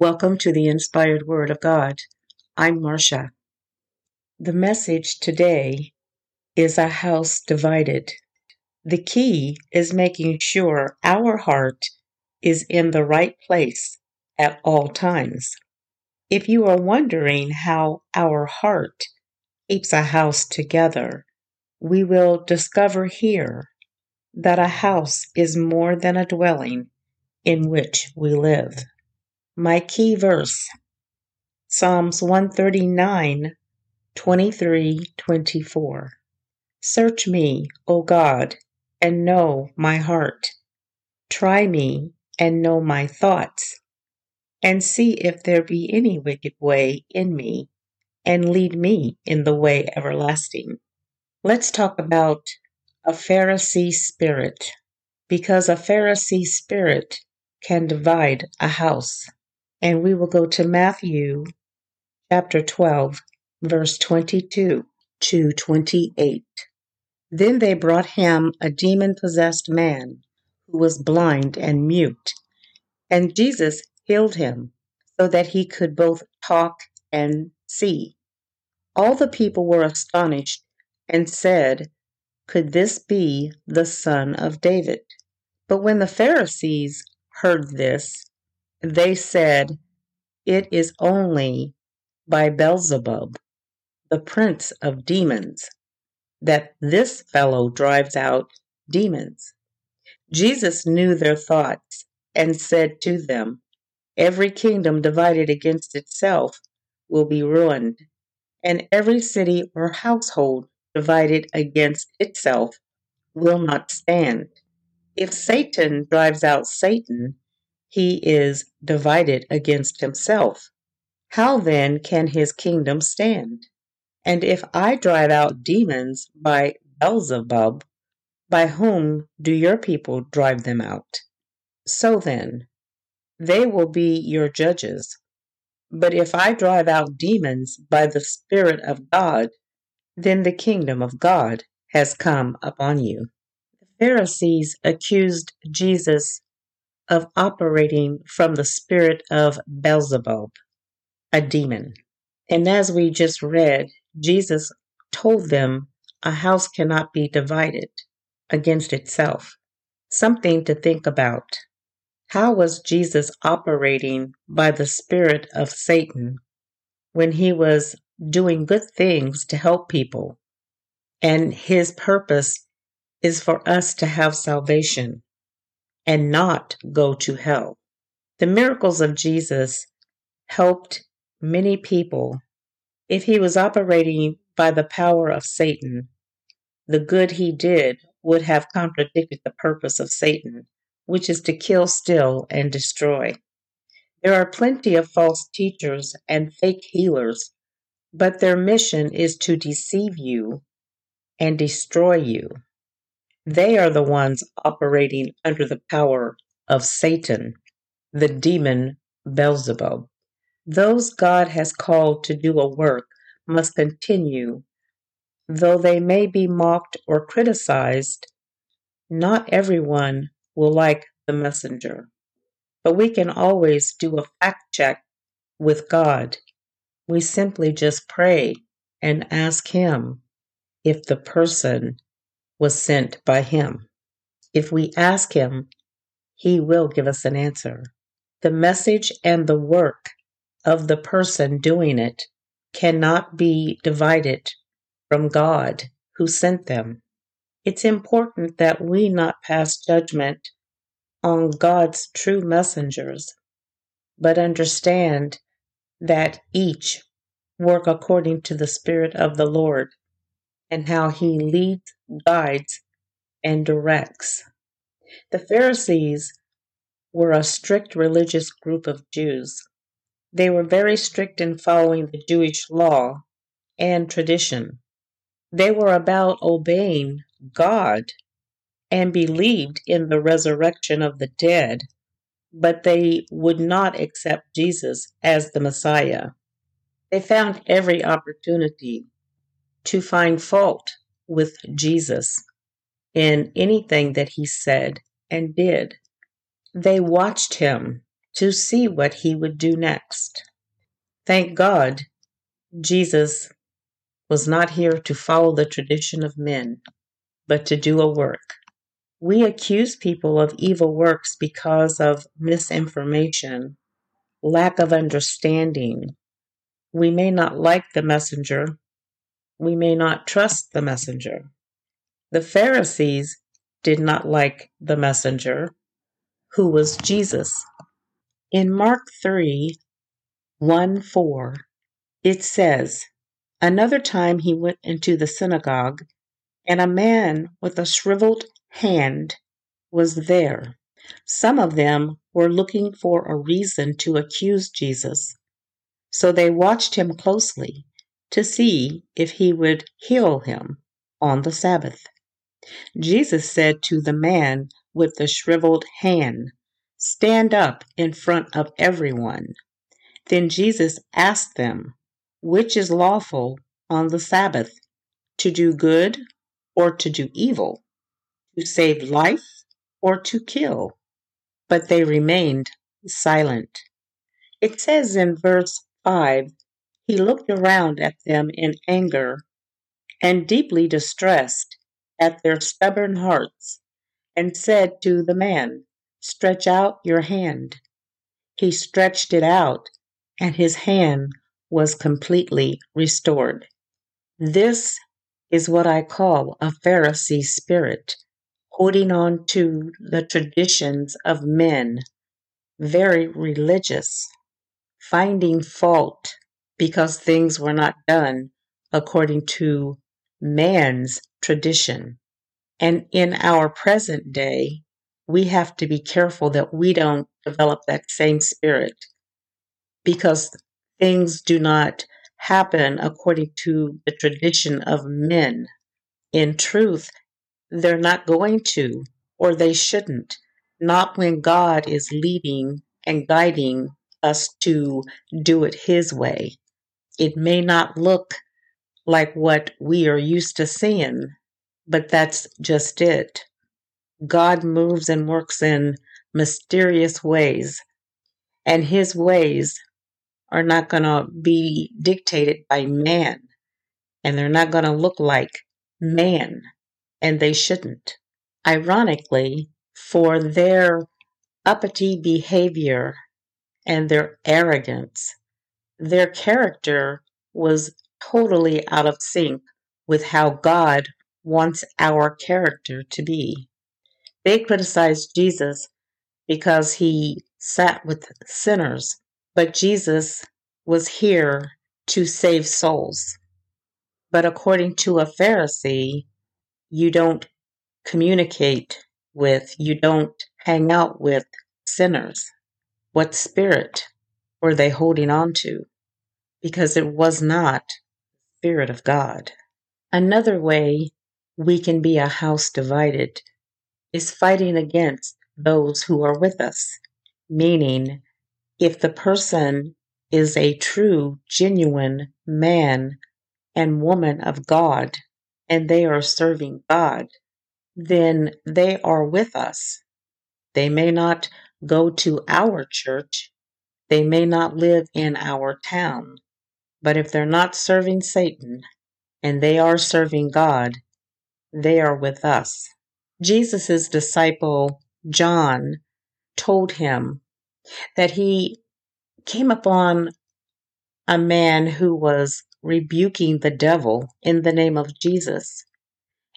Welcome to the Inspired Word of God. I'm Marcia. The message today is a house divided. The key is making sure our heart is in the right place at all times. If you are wondering how our heart keeps a house together, we will discover here that a house is more than a dwelling in which we live. My key verse Psalms 139, 23, 24. Search me, O God, and know my heart. Try me and know my thoughts, and see if there be any wicked way in me, and lead me in the way everlasting. Let's talk about a Pharisee spirit, because a Pharisee spirit can divide a house. And we will go to Matthew chapter 12, verse 22 to 28. Then they brought him a demon possessed man who was blind and mute, and Jesus healed him so that he could both talk and see. All the people were astonished and said, Could this be the son of David? But when the Pharisees heard this, they said, It is only by Beelzebub, the prince of demons, that this fellow drives out demons. Jesus knew their thoughts and said to them, Every kingdom divided against itself will be ruined, and every city or household divided against itself will not stand. If Satan drives out Satan, he is divided against himself. How then can his kingdom stand? And if I drive out demons by Beelzebub, by whom do your people drive them out? So then, they will be your judges. But if I drive out demons by the Spirit of God, then the kingdom of God has come upon you. The Pharisees accused Jesus of operating from the spirit of Beelzebub, a demon. And as we just read, Jesus told them a house cannot be divided against itself. Something to think about. How was Jesus operating by the spirit of Satan when he was doing good things to help people? And his purpose is for us to have salvation and not go to hell. The miracles of Jesus helped many people. If he was operating by the power of Satan, the good he did would have contradicted the purpose of Satan, which is to kill, steal, and destroy. There are plenty of false teachers and fake healers, but their mission is to deceive you and destroy you. They are the ones operating under the power of Satan, the demon Beelzebub. Those God has called to do a work must continue, though they may be mocked or criticized. Not everyone will like the messenger, but we can always do a fact check with God. We simply just pray and ask Him if the person was sent by him. If we ask him, he will give us an answer. The message and the work of the person doing it cannot be divided from God who sent them. It's important that we not pass judgment on God's true messengers, but understand that each work according to the Spirit of the Lord and how he leads, guides, and directs. The Pharisees were a strict religious group of Jews. They were very strict in following the Jewish law and tradition. They were about obeying God and believed in the resurrection of the dead, but they would not accept Jesus as the Messiah. They found every opportunity to find fault with Jesus in anything that he said and did. They watched him to see what he would do next. Thank God, Jesus was not here to follow the tradition of men, but to do a work. We accuse people of evil works because of misinformation, lack of understanding. We may not like the messenger. We may not trust the messenger. The Pharisees did not like the messenger, who was Jesus. In Mark 3 1 4, it says, Another time he went into the synagogue, and a man with a shriveled hand was there. Some of them were looking for a reason to accuse Jesus, so they watched him closely to see if he would heal him on the Sabbath. Jesus said to the man with the shriveled hand, Stand up in front of everyone. Then Jesus asked them, Which is lawful on the Sabbath, to do good or to do evil, to save life or to kill? But they remained silent. It says in verse 5 He looked around at them in anger and deeply distressed at their stubborn hearts, and said to the man, Stretch out your hand. He stretched it out, and his hand was completely restored. This is what I call a Pharisee spirit, holding on to the traditions of men, very religious, finding fault because things were not done according to man's tradition. And in our present day, we have to be careful that we don't develop that same spirit because things do not happen according to the tradition of men. In truth, they're not going to, or they shouldn't, not when God is leading and guiding us to do it His way. It may not look like what we are used to seeing, but that's just it. God moves and works in mysterious ways, and his ways are not going to be dictated by man, and they're not going to look like man, and they shouldn't. Ironically, for their uppity behavior and their arrogance, their character was totally out of sync with how God wants our character to be. They criticized Jesus because he sat with sinners, but Jesus was here to save souls. But according to a Pharisee, you don't communicate with, you don't hang out with sinners. What spirit were they holding on to? Because it was not the Spirit of God. Another way we can be a house divided is fighting against those who are with us, meaning if the person is a true, genuine man and woman of God and they are serving God, then they are with us. They may not go to our church, they may not live in our town, but if they're not serving Satan and they are serving God, they are with us. Jesus' disciple John told him that he came upon a man who was rebuking the devil in the name of Jesus.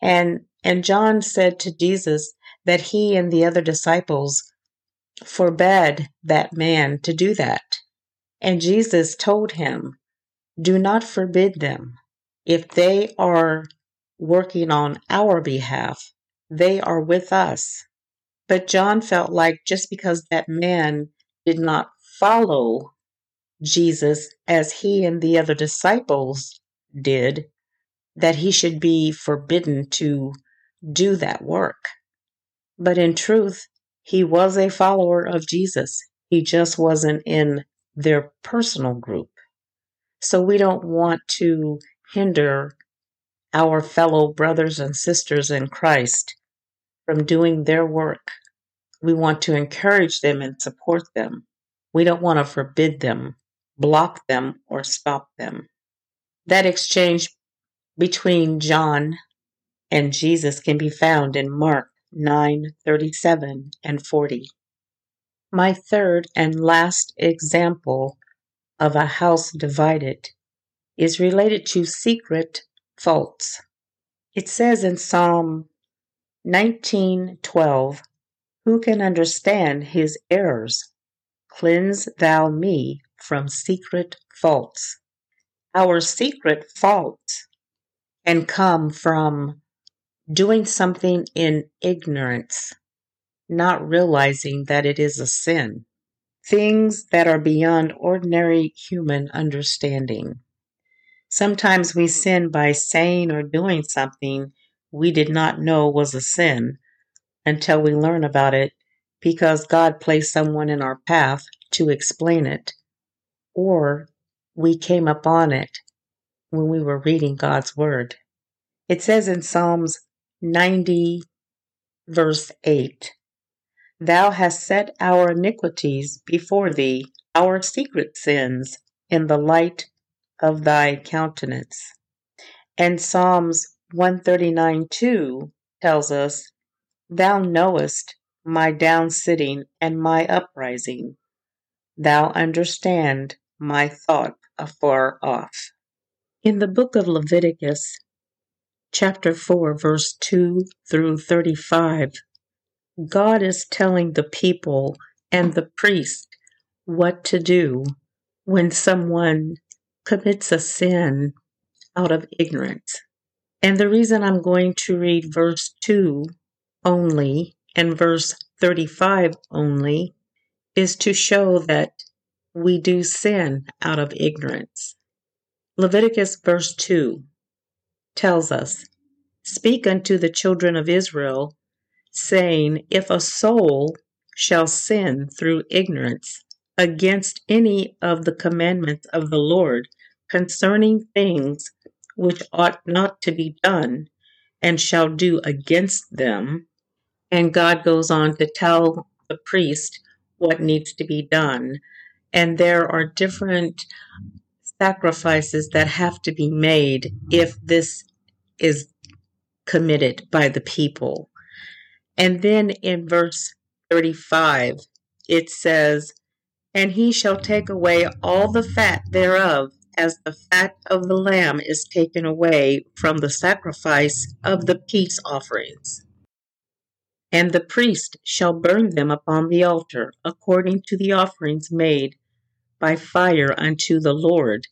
And and John said to Jesus that he and the other disciples forbade that man to do that. And Jesus told him do not forbid them. If they are working on our behalf, they are with us. But John felt like just because that man did not follow Jesus as he and the other disciples did, that he should be forbidden to do that work. But in truth, he was a follower of Jesus. He just wasn't in their personal group. So we don't want to hinder our fellow brothers and sisters in Christ from doing their work. We want to encourage them and support them. We don't want to forbid them, block them, or stop them. That exchange between John and Jesus can be found in Mark 9:37 and 40. My third and last example of a house divided is related to secret faults. It says in Psalm 19:12, "Who can understand his errors? Cleanse thou me from secret faults." Our secret faults can come from doing something in ignorance, not realizing that it is a sin. Things that are beyond ordinary human understanding. Sometimes we sin by saying or doing something we did not know was a sin until we learn about it because God placed someone in our path to explain it, or we came upon it when we were reading God's Word. It says in Psalms 90, verse 8 Thou hast set our iniquities before thee, our secret sins, in the light of thy countenance. And Psalms 139 2 tells us, Thou knowest my down sitting and my uprising. Thou understand my thought afar off. In the book of Leviticus, chapter 4, verse 2 through 35, God is telling the people and the priest what to do when someone commits a sin out of ignorance. And the reason I'm going to read verse 2 only and verse 35 only is to show that we do sin out of ignorance. Leviticus verse 2 tells us, Speak unto the children of Israel, saying, If a soul shall sin through ignorance against any of the commandments of the Lord concerning things which ought not to be done, and shall do against them. And God goes on to tell the priest what needs to be done. And there are different sacrifices that have to be made if this is committed by the people. And then in verse 35, it says, And he shall take away all the fat thereof as the fat of the lamb is taken away from the sacrifice of the peace offerings. And the priest shall burn them upon the altar, according to the offerings made by fire unto the Lord.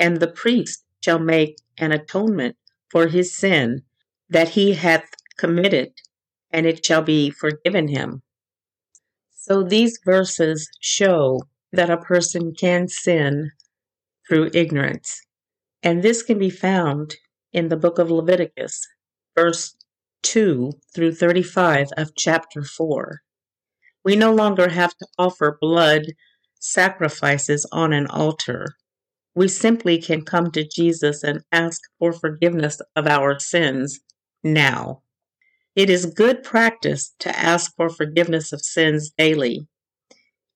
And the priest shall make an atonement for his sin that he hath committed, and it shall be forgiven him. So these verses show that a person can sin through ignorance. And this can be found in the book of Leviticus, verse 2 through 35 of chapter 4. We no longer have to offer blood sacrifices on an altar. We simply can come to Jesus and ask for forgiveness of our sins now. It is good practice to ask for forgiveness of sins daily.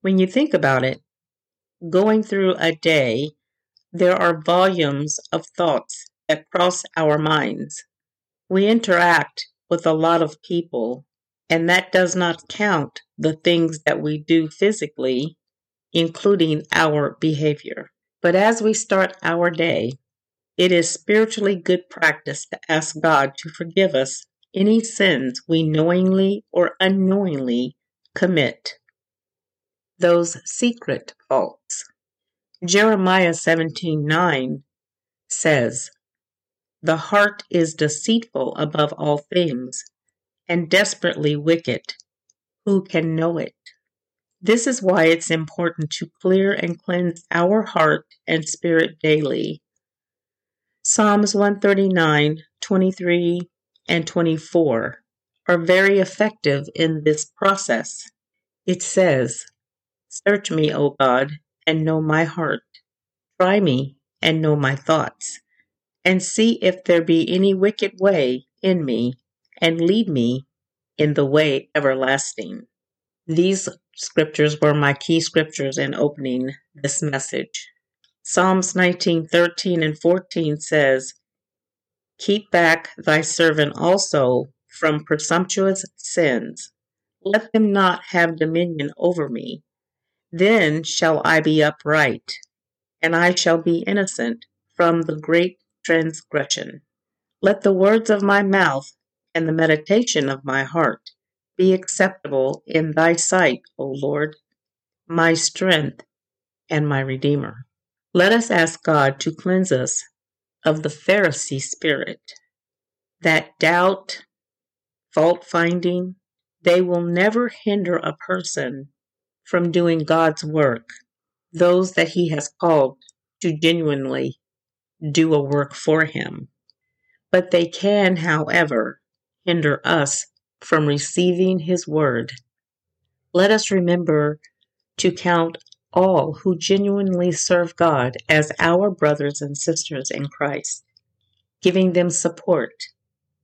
When you think about it, going through a day there are volumes of thoughts that cross our minds. We interact with a lot of people, and that does not count the things that we do physically, including our behavior. But as we start our day, it is spiritually good practice to ask God to forgive us any sins we knowingly or unknowingly commit. Those secret faults. Jeremiah 17:9 says, "The heart is deceitful above all things and desperately wicked. Who can know it?" This is why it's important to clear and cleanse our heart and spirit daily. Psalms 139, 23, and 24 are very effective in this process. It says, Search me, O God, and know my heart. Try me and know my thoughts, and see if there be any wicked way in me, and lead me in the way everlasting. These scriptures were my key scriptures in opening this message. Psalms 19:13 and 14 says, Keep back thy servant also from presumptuous sins. Let them not have dominion over me. Then shall I be upright, and I shall be innocent from the great transgression. Let the words of my mouth and the meditation of my heart be acceptable in thy sight, O Lord, my strength and my Redeemer. Let us ask God to cleanse us of the Pharisee spirit, that doubt, fault finding, they will never hinder a person from doing God's work, those that He has called to genuinely do a work for Him. But they can, however, hinder us from receiving His word. Let us remember to count all who genuinely serve God as our brothers and sisters in Christ, giving them support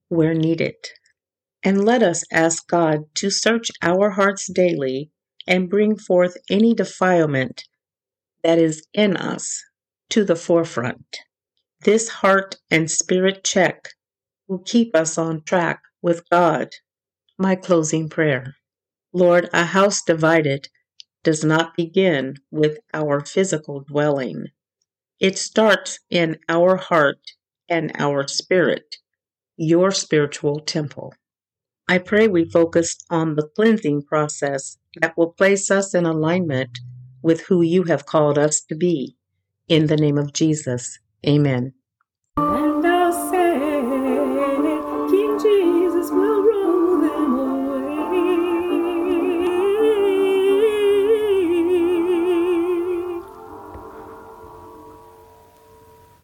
where needed. And let us ask God to search our hearts daily and bring forth any defilement that is in us to the forefront. This heart and spirit check will keep us on track with God. My closing prayer. Lord, a house divided does not begin with our physical dwelling. It starts in our heart and our spirit, your spiritual temple. I pray we focus on the cleansing process that will place us in alignment with who you have called us to be. In the name of Jesus, amen.